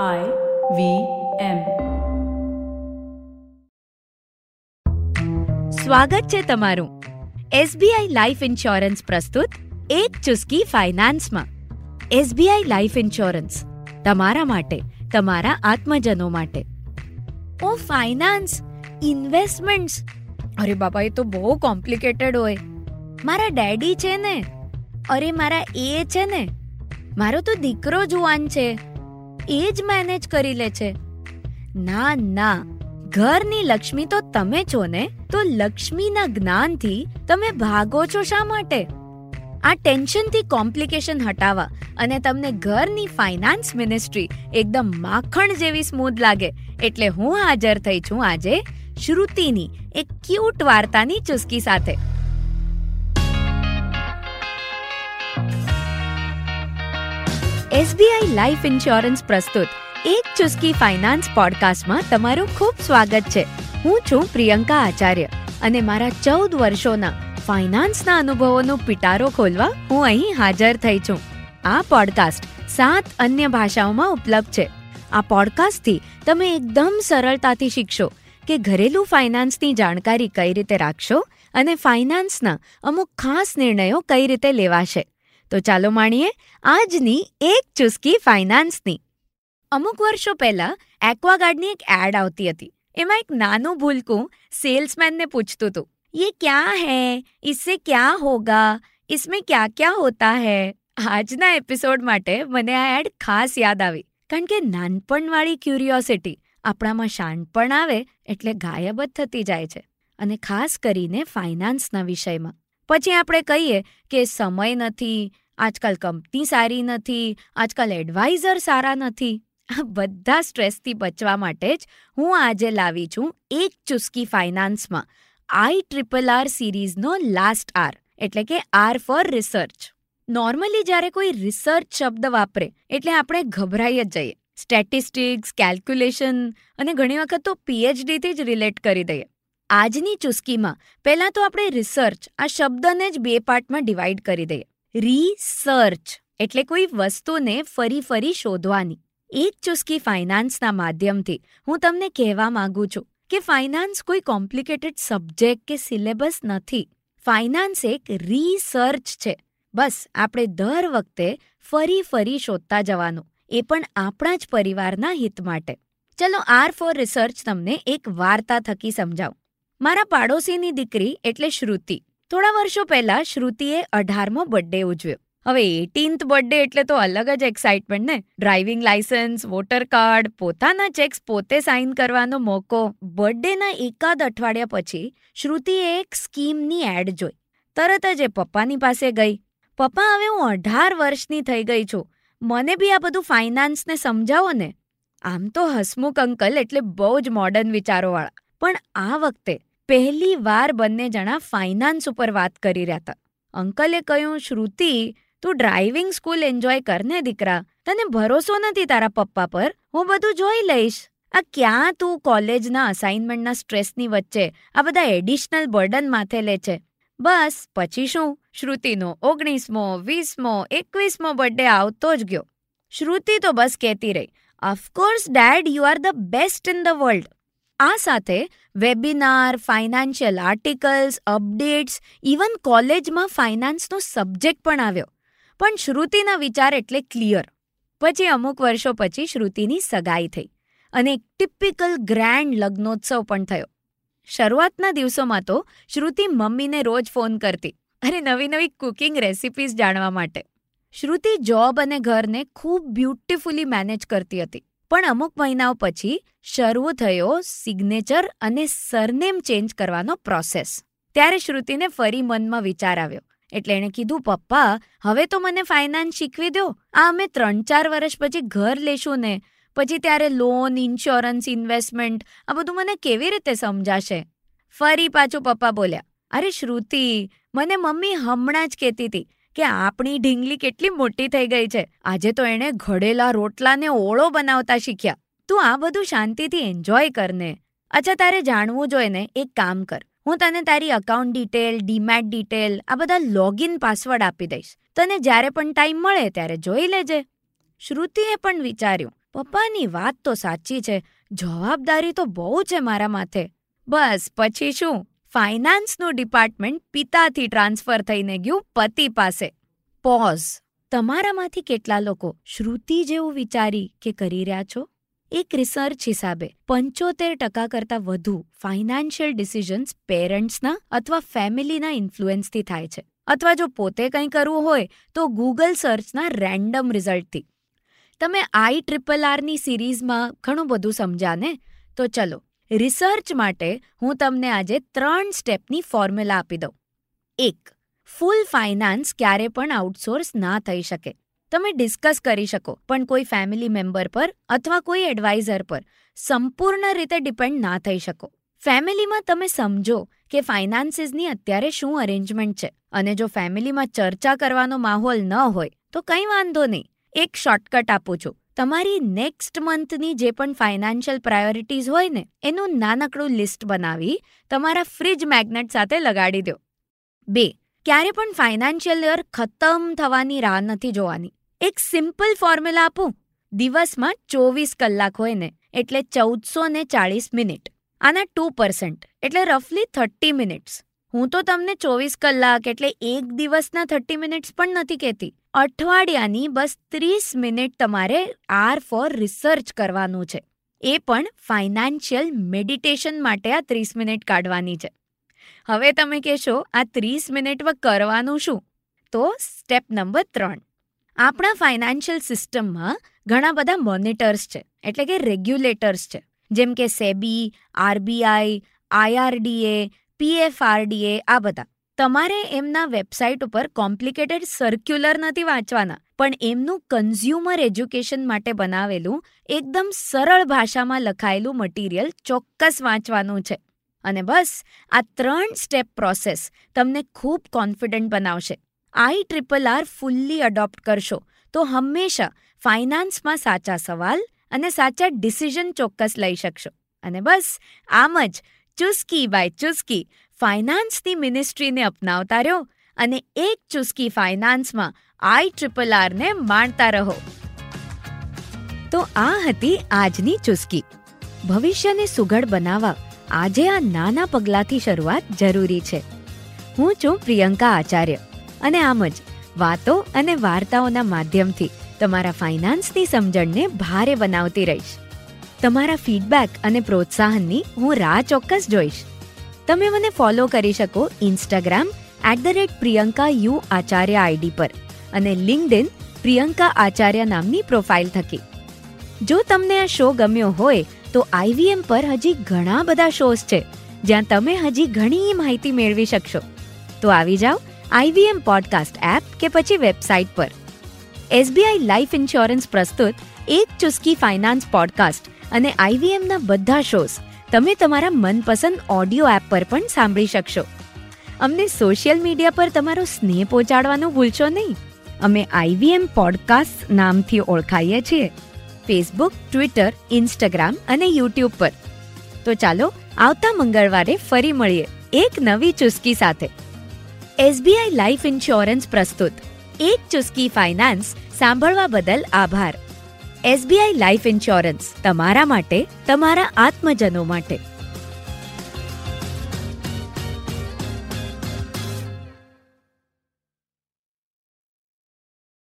I V M. સ્વાગત છે તમારું. એસબીઆઈ લાઈફ ઇન્સ્યોરન્સ પ્રસ્તુત એક ચુસ્કી ફાઇનાન્સમાં. એસબીઆઈ લાઈફ ઇન્સ્યોરન્સ તમારા માટે, તમારા આત્મજનો માટે. ઓ ફાઇનાન્સ, ઇન્વેસ્ટમેન્ટ્સ. અરે બાપા, એ તો બહુ કોમ્પ્લિકેટેડ હોય. મારા ડેડી છે ને. અરે મારા એ છે ને. મારો તો દીકરો જુવાન છે. એ જ મેનેજ કરી લે છે. ના ના. ઘરની લક્ષ્મી તો તમે છો ને? તો લક્ષ્મીના જ્ઞાનથી તમે ભાગો છો શા માટે? આ ટેન્શનથી કોમ્પ્લિકેશન હટાવવા અને તમને ઘરની ફાઇનાન્સ મિનિસ્ટ્રી એકદમ માખણ જેવી સ્મૂથ લાગે. એટલે હું હાજર થઈ છું આજે શ્રુતિની એક ક્યુટ વાર્તાની ચુસ્કી સાથે. એસબીઆઈ લાઈફ ઇન્સ્યોરન્સ પ્રસ્તુત. એક ચુસ્કી ફાઇનાન્સ પોડકાસ્ટમાં તમારું ખૂબ સ્વાગત છે. હું છું પ્રિયંકા આચાર્ય અને મારા ચૌદ વર્ષોના ફાઇનાન્સના અનુભવોનો પિટારો ખોલવા હું અહીં હાજર થઈ છું. આ પોડકાસ્ટ સાત અન્ય ભાષાઓમાં ઉપલબ્ધ છે. આ પોડકાસ્ટથી તમે એકદમ સરળતાથી શીખશો કે ઘરેલું ફાઇનાન્સની જાણકારી કઈ રીતે રાખશો અને ફાઇનાન્સના અમુક ખાસ નિર્ણયો કઈ રીતે લેવાશે. તો ચાલો માણીએ આજની એક ચુસ્કી ફાઇનાન્સની અમુક વર્ષો પહેલા એક્વાગાર્ડની એક એડ આવતી હતી એમાં એક નાનું ભૂલકું સેલ્સમેનને પૂછતું હતું ये क्या है इससे क्या होगा इसमें क्या क्या होता है આજના એપિસોડ માટે મને આ એડ ખાસ યાદ આવી કારણ કે નાનપણવાળી ક્યુરિયોસિટી આપણામાં શાણપણ આવે એટલે ગાયબ જ થતી જાય છે અને ખાસ કરીને ફાઇનાન્સના વિષયમાં પછી આપણે કહીએ કે સમય નથી આજકાલ કંપની સારી નથી, આજકાલ એડવાઇઝર સારા નથી. આ બધા સ્ટ્રેસથી બચવા માટે જ હું આજે લાવી છું એક ચુસ્કી ફાઇનાન્સમાં, આઈ ટ્રિપલ આર સિરીઝનો લાસ્ટ આર, એટલે કે આર ફોર રિસર્ચ. નોર્મલી જ્યારે કોઈ રિસર્ચ શબ્દ વાપરે, એટલે આપણે ગભરાઈ જ જઈએ. સ્ટેટિસ્ટિક્સ, કેલ્ક્યુલેશન અને ઘણી વખત તો પીએચડીથી જ રિલેટ કરી દઈએ. આજની ચુસ્કીમાં પહેલાં તો આપણે રિસર્ચ, આ શબ્દને જ બે પાર્ટમાં ડિવાઈડ કરી દઈએ. રિસર્ચ એટલે કોઈ વસ્તુને ફરી ફરી શોધવાની. એક ચુસ્કી ફાઇનાન્સના માધ્યમથી હું તમને કહેવા માંગુ છું કે ફાઇનાન્સ કોઈ કોમ્પ્લિકેટેડ સબ્જેક્ટ કે સિલેબસ નથી. ફાઇનાન્સ એક રિસર્ચ છે. બસ, આપણે દર વખતે ફરી ફરી શોધતા જવાનું. એ પણ આપણા જ પરિવારના હિત માટે. ચલો આર ફોર રિસર્ચ તમને એક વાર્તા થકી સમજાવું. મારા પાડોશીની દીકરી એટલે શ્રુતિ. થોડા વર્ષો પહેલા શ્રુતિએ અઢારમો બર્થડે ઉજવ્યો. હવે એટીન્થ બર્થડે એટલે તો અલગ જ એક્સાઇટમેન્ટ ને? ડ્રાઇવિંગ લાયસન્સ વોટર કાર્ડ પોતાના ચેક્સ પોતે સાઇન કરવાનો મોકો. બર્થડેના એકાદ અઠવાડિયા પછી શ્રુતિએ એક સ્કીમની એડ જોઈ. તરત જ એ પપ્પાની પાસે ગઈ. પપ્પા, હવે હું અઢાર વર્ષની થઈ ગઈ છું. મને બી આ બધું ફાઇનાન્સને સમજાવો ને. આમ તો હસમુખ અંકલ એટલે બહુ જ મોડર્ન વિચારોવાળા. પણ આ વખતે પહેલી વાર બંને જણા ફાઇનાન્સ ઉપર વાત કરી રહ્યા હતા. અંકલે કહ્યું, શ્રુતિ, તું ડ્રાઇવિંગ સ્કૂલ એન્જોય કર ને દીકરા. તને ભરોસો નથી તારા પપ્પા પર. હું બધું જોઈ લઈશ. આ ક્યાં તું કોલેજના અસાઇનમેન્ટના સ્ટ્રેસની વચ્ચે આ બધા એડિશનલ બર્ડન માથે લે છે? બસ, પછી શું? શ્રુતિનો ઓગણીસમો, વીસમો, એકવીસમો બર્થડે આવતો જ ગયો. શ્રુતિ તો બસ કહેતી રહી. Of course dad you are the best in the world આ સાથે webinar financial articles updates even કોલેજમાં ફાઇનાન્સનો સબ્જેક્ટ પણ આવ્યો. પણ શ્રુતિના વિચાર એટલે ક્લિયર પછી અમુક વર્ષો પછી શ્રુતિની સગાઈ થઈ અને એક ટિપિકલ ગ્રેન્ડ લગ્નોત્સવ પણ થયો. શરૂઆતના દિવસોમાં તો શ્રુતિ મમ્મીને રોજ ફોન કરતી અરે નવી નવી કુકિંગ રેસિપીઝ જાણવા માટે. શ્રુતિ જોબ અને ઘરને ખૂબ બ્યુટિફુલી મેનેજ કરતી હતી. પણ અમુક મહિનાઓ પછી શરૂ થયો સિગ્નેચર અને સરનેમ ચેન્જ કરવાનો પ્રોસેસ ત્યારે શ્રુતિને ફરી મનમાં વિચાર આવ્યો. એટલે એણે કીધું, પપ્પા, હવે તો મને ફાઇનાન્સ શીખવી દો. આ અમે ત્રણ ચાર વર્ષ પછી ઘર લેશું ને. પછી ત્યારે લોન ઇન્સ્યોરન્સ ઇન્વેસ્ટમેન્ટ આ બધું મને કેવી રીતે સમજાશે? ફરી પાછું પપ્પા બોલ્યા, અરે શ્રુતિ, મને મમ્મી હમણાં જ કહેતી હતી. કે આપણી ઢીંગલી કેટલી મોટી થઈ ગઈ છે. આજે તો એણે ઘડેલા રોટલાને ઓળો બનાવતા શીખ્યા. તું આ બધું શાંતિથી એન્જોય કરને. અચ્છા, તારે જાણવું જોઈએ ને, એક કામ કર. હું તને તારી અકાઉન્ટ ડિટેલ ડીમેટ ડિટેલ આ બધા લોગિન પાસવર્ડ આપી દઈશ. તને જ્યારે પણ ટાઈમ મળે ત્યારે જોઈ લેજે. શ્રુતિએ પણ વિચાર્યું, પપ્પાની વાત તો સાચી છે. જવાબદારી તો બહુ છે મારા માથે. બસ, પછી શું? ફાઇનાન્સનું ડિપાર્ટમેન્ટ પિતાથી ટ્રાન્સફર થઈને ગયું પતિ પાસે. પોઝ. તમારામાંથી કેટલા લોકો શ્રુતિ જેવું વિચારી કે કરી રહ્યા છો? એક રિસર્ચ હિસાબે પંચોતેર ટકા કરતાં વધુ ફાઇનાન્શિયલ ડિસિઝન્સ પેરેન્ટ્સના અથવા ફેમિલીના ઇન્ફ્લુએન્સથી થાય છે. અથવા જો પોતે કંઈ કરવું હોય, તો ગૂગલ સર્ચના રેન્ડમ રિઝલ્ટથી. તમે આઈ ટ્રિપલ આરની સિરીઝમાં ઘણું બધું સમજાને? તો ચલો રિસર્ચ માટે હું તમને આજે ત્રણ સ્ટેપની ફોર્મ્યુલા આપી દઉં. એક, ફૂલ ફાઇનાન્સ ક્યારે પણ આઉટસોર્સ ના થઈ શકે. તમે ડિસ્કસ કરી શકો, પણ કોઈ ફેમિલી મેમ્બર પર અથવા કોઈ એડવાઇઝર પર સંપૂર્ણ રીતે ડિપેન્ડ ના થઈ શકો. ફેમિલીમાં તમે સમજો કે ફાઇનાન્સીસની અત્યારે શું અરેન્જમેન્ટ છે અને જો ફેમિલીમાં ચર્ચા કરવાનો માહોલ ન હોય તો કંઈ વાંધો નહીં. એક શોર્ટકટ આપું છું. તમારી નેક્સ્ટ મંથની જે પણ ફાઇનાન્શિયલ પ્રાયોરિટીઝ હોય ને, એનું નાનકડું લિસ્ટ બનાવી તમારા ફ્રિજ મેગ્નેટ સાથે લગાડી દો. બે, ક્યારે પણ ફાઇનાન્શિયલ યર ખતમ થવાની રાહ નથી જોવાની. એક સિમ્પલ ફોર્મ્યુલા આપું. દિવસમાં ચોવીસ કલાક હોય ને, એટલે ચૌદસો ને ચાળીસ મિનિટ. આના ટુ પર્સન્ટ, એટલે રફલી થર્ટી મિનિટ્સ. હું તો તમને ચોવીસ કલાક એટલે એક દિવસના થર્ટી મિનિટ્સ પણ નથી કહેતી. અઠવાડિયાની બસ ત્રીસ મિનિટ તમારે આર ફોર રિસર્ચ કરવાનું છે. એ પણ ફાઇનાન્શિયલ મેડિટેશન માટે આ ત્રીસ મિનિટ કાઢવાની છે. હવે તમે કહેશો, આ ત્રીસ મિનિટમાં કરવાનું શું? તો સ્ટેપ નંબર ત્રણ. આપણા ફાઇનાન્શિયલ સિસ્ટમમાં ઘણા બધા મોનિટર્સ છે, એટલે કે રેગ્યુલેટર્સ છે. જેમ કે સેબી, આરબીઆઈ, આઈઆરડીએ પીએફઆરડીએ, આ બધા. તમારે એમના વેબસાઇટ ઉપર કોમ્પ્લિકેટેડ સર્ક્યુલર નથી વાંચવાના, પણ એમનું કન્ઝ્યુમર એજ્યુકેશન માટે બનાવેલું, એકદમ સરળ ભાષામાં લખાયેલું મટીરિયલ ચોક્કસ વાંચવાનું છે. અને બસ, આ ત્રણ સ્ટેપ પ્રોસેસ તમને ખૂબ કોન્ફિડન્ટ બનાવશે. I triple R fully adopt કરશો, તો હંમેશા ફાઇનાન્સમાં સાચા સવાલ અને સાચા ડિસિઝન ચોક્કસ લઈ શકશો. અને બસ, આમ જ ચુસ્કી બાય ચુસ્કી ફાઇનાન્સની મિનિસ્ટ્રીને અપનાવતા રહો અને એક ચુસ્કી ફાઇનાન્સમાં આઈ ટ્રિપલ આરને માણતા રહો. તો આ હતી આજની ચુસ્કી. ભવિષ્યને સુઘડ બનાવવા આજે આ નાના પગલાંથી શરૂઆત જરૂરી છે. હું છું પ્રિયંકા આચાર્ય અને આમ જ વાતો અને વાર્તાઓના માધ્યમથી તમારા ફાઇનાન્સની સમજણને ભારે બનાવતી રહીશ. તમારા ફીડબેક અને પ્રોત્સાહનની હું રાહ ચોક્કસ જોઈશ. તમે મને ફોલો કરી શકો Instagram at the rate Priyanka U Acharya ID પર અને લિંકડિન પ્રિયંકા આચાર્ય નામની પ્રોફાઇલ થકી. જો તમને આ શો ગમ્યો હોય તો આઈવીએમ પર હજી ઘણા બધા શોઝ છે, જ્યાં તમે હજી ઘણી માહિતી મેળવી શકશો. તો આવી જાઓ આઈવીએમ પોડકાસ્ટ એપ કે પછી વેબસાઇટ પર. એસબીઆઈ લાઈફ ઇન્સ્યોરન્સ પ્રસ્તુત એક ચુસ્કી ફાઇનાન્સ પોડકાસ્ટ અને આઈવીએમના બધા શોઝ તમે તમારા મનપસંદ ઓડિયો એપ પર પણ સાંભળી શકશો. અમને સોશિયલ મીડિયા પર તમારો સ્નેહ પહોંચાડવાનું ભૂલશો નહીં. અમે આઈવીએમ પોડકાસ્ટ નામથી ઓળખાઈએ છીએ. ફેસબુક ટ્વિટર ઇન્સ્ટાગ્રામ અને યુટ્યુબ પર. તો ચાલો આવતા મંગળવારે ફરી મળીએ એક નવી ચુસ્કી સાથે. એસબીઆઈ લાઈફ ઇન્સ્યોરન્સ પ્રસ્તુત. એક ચુસ્કી ફાઇનાન્સ સાંભળવા બદલ આભાર. એસબીઆઈ લાઈફ ઇન્સ્યોરન્સ તમારા માટે તમારા આત્મજનો માટે.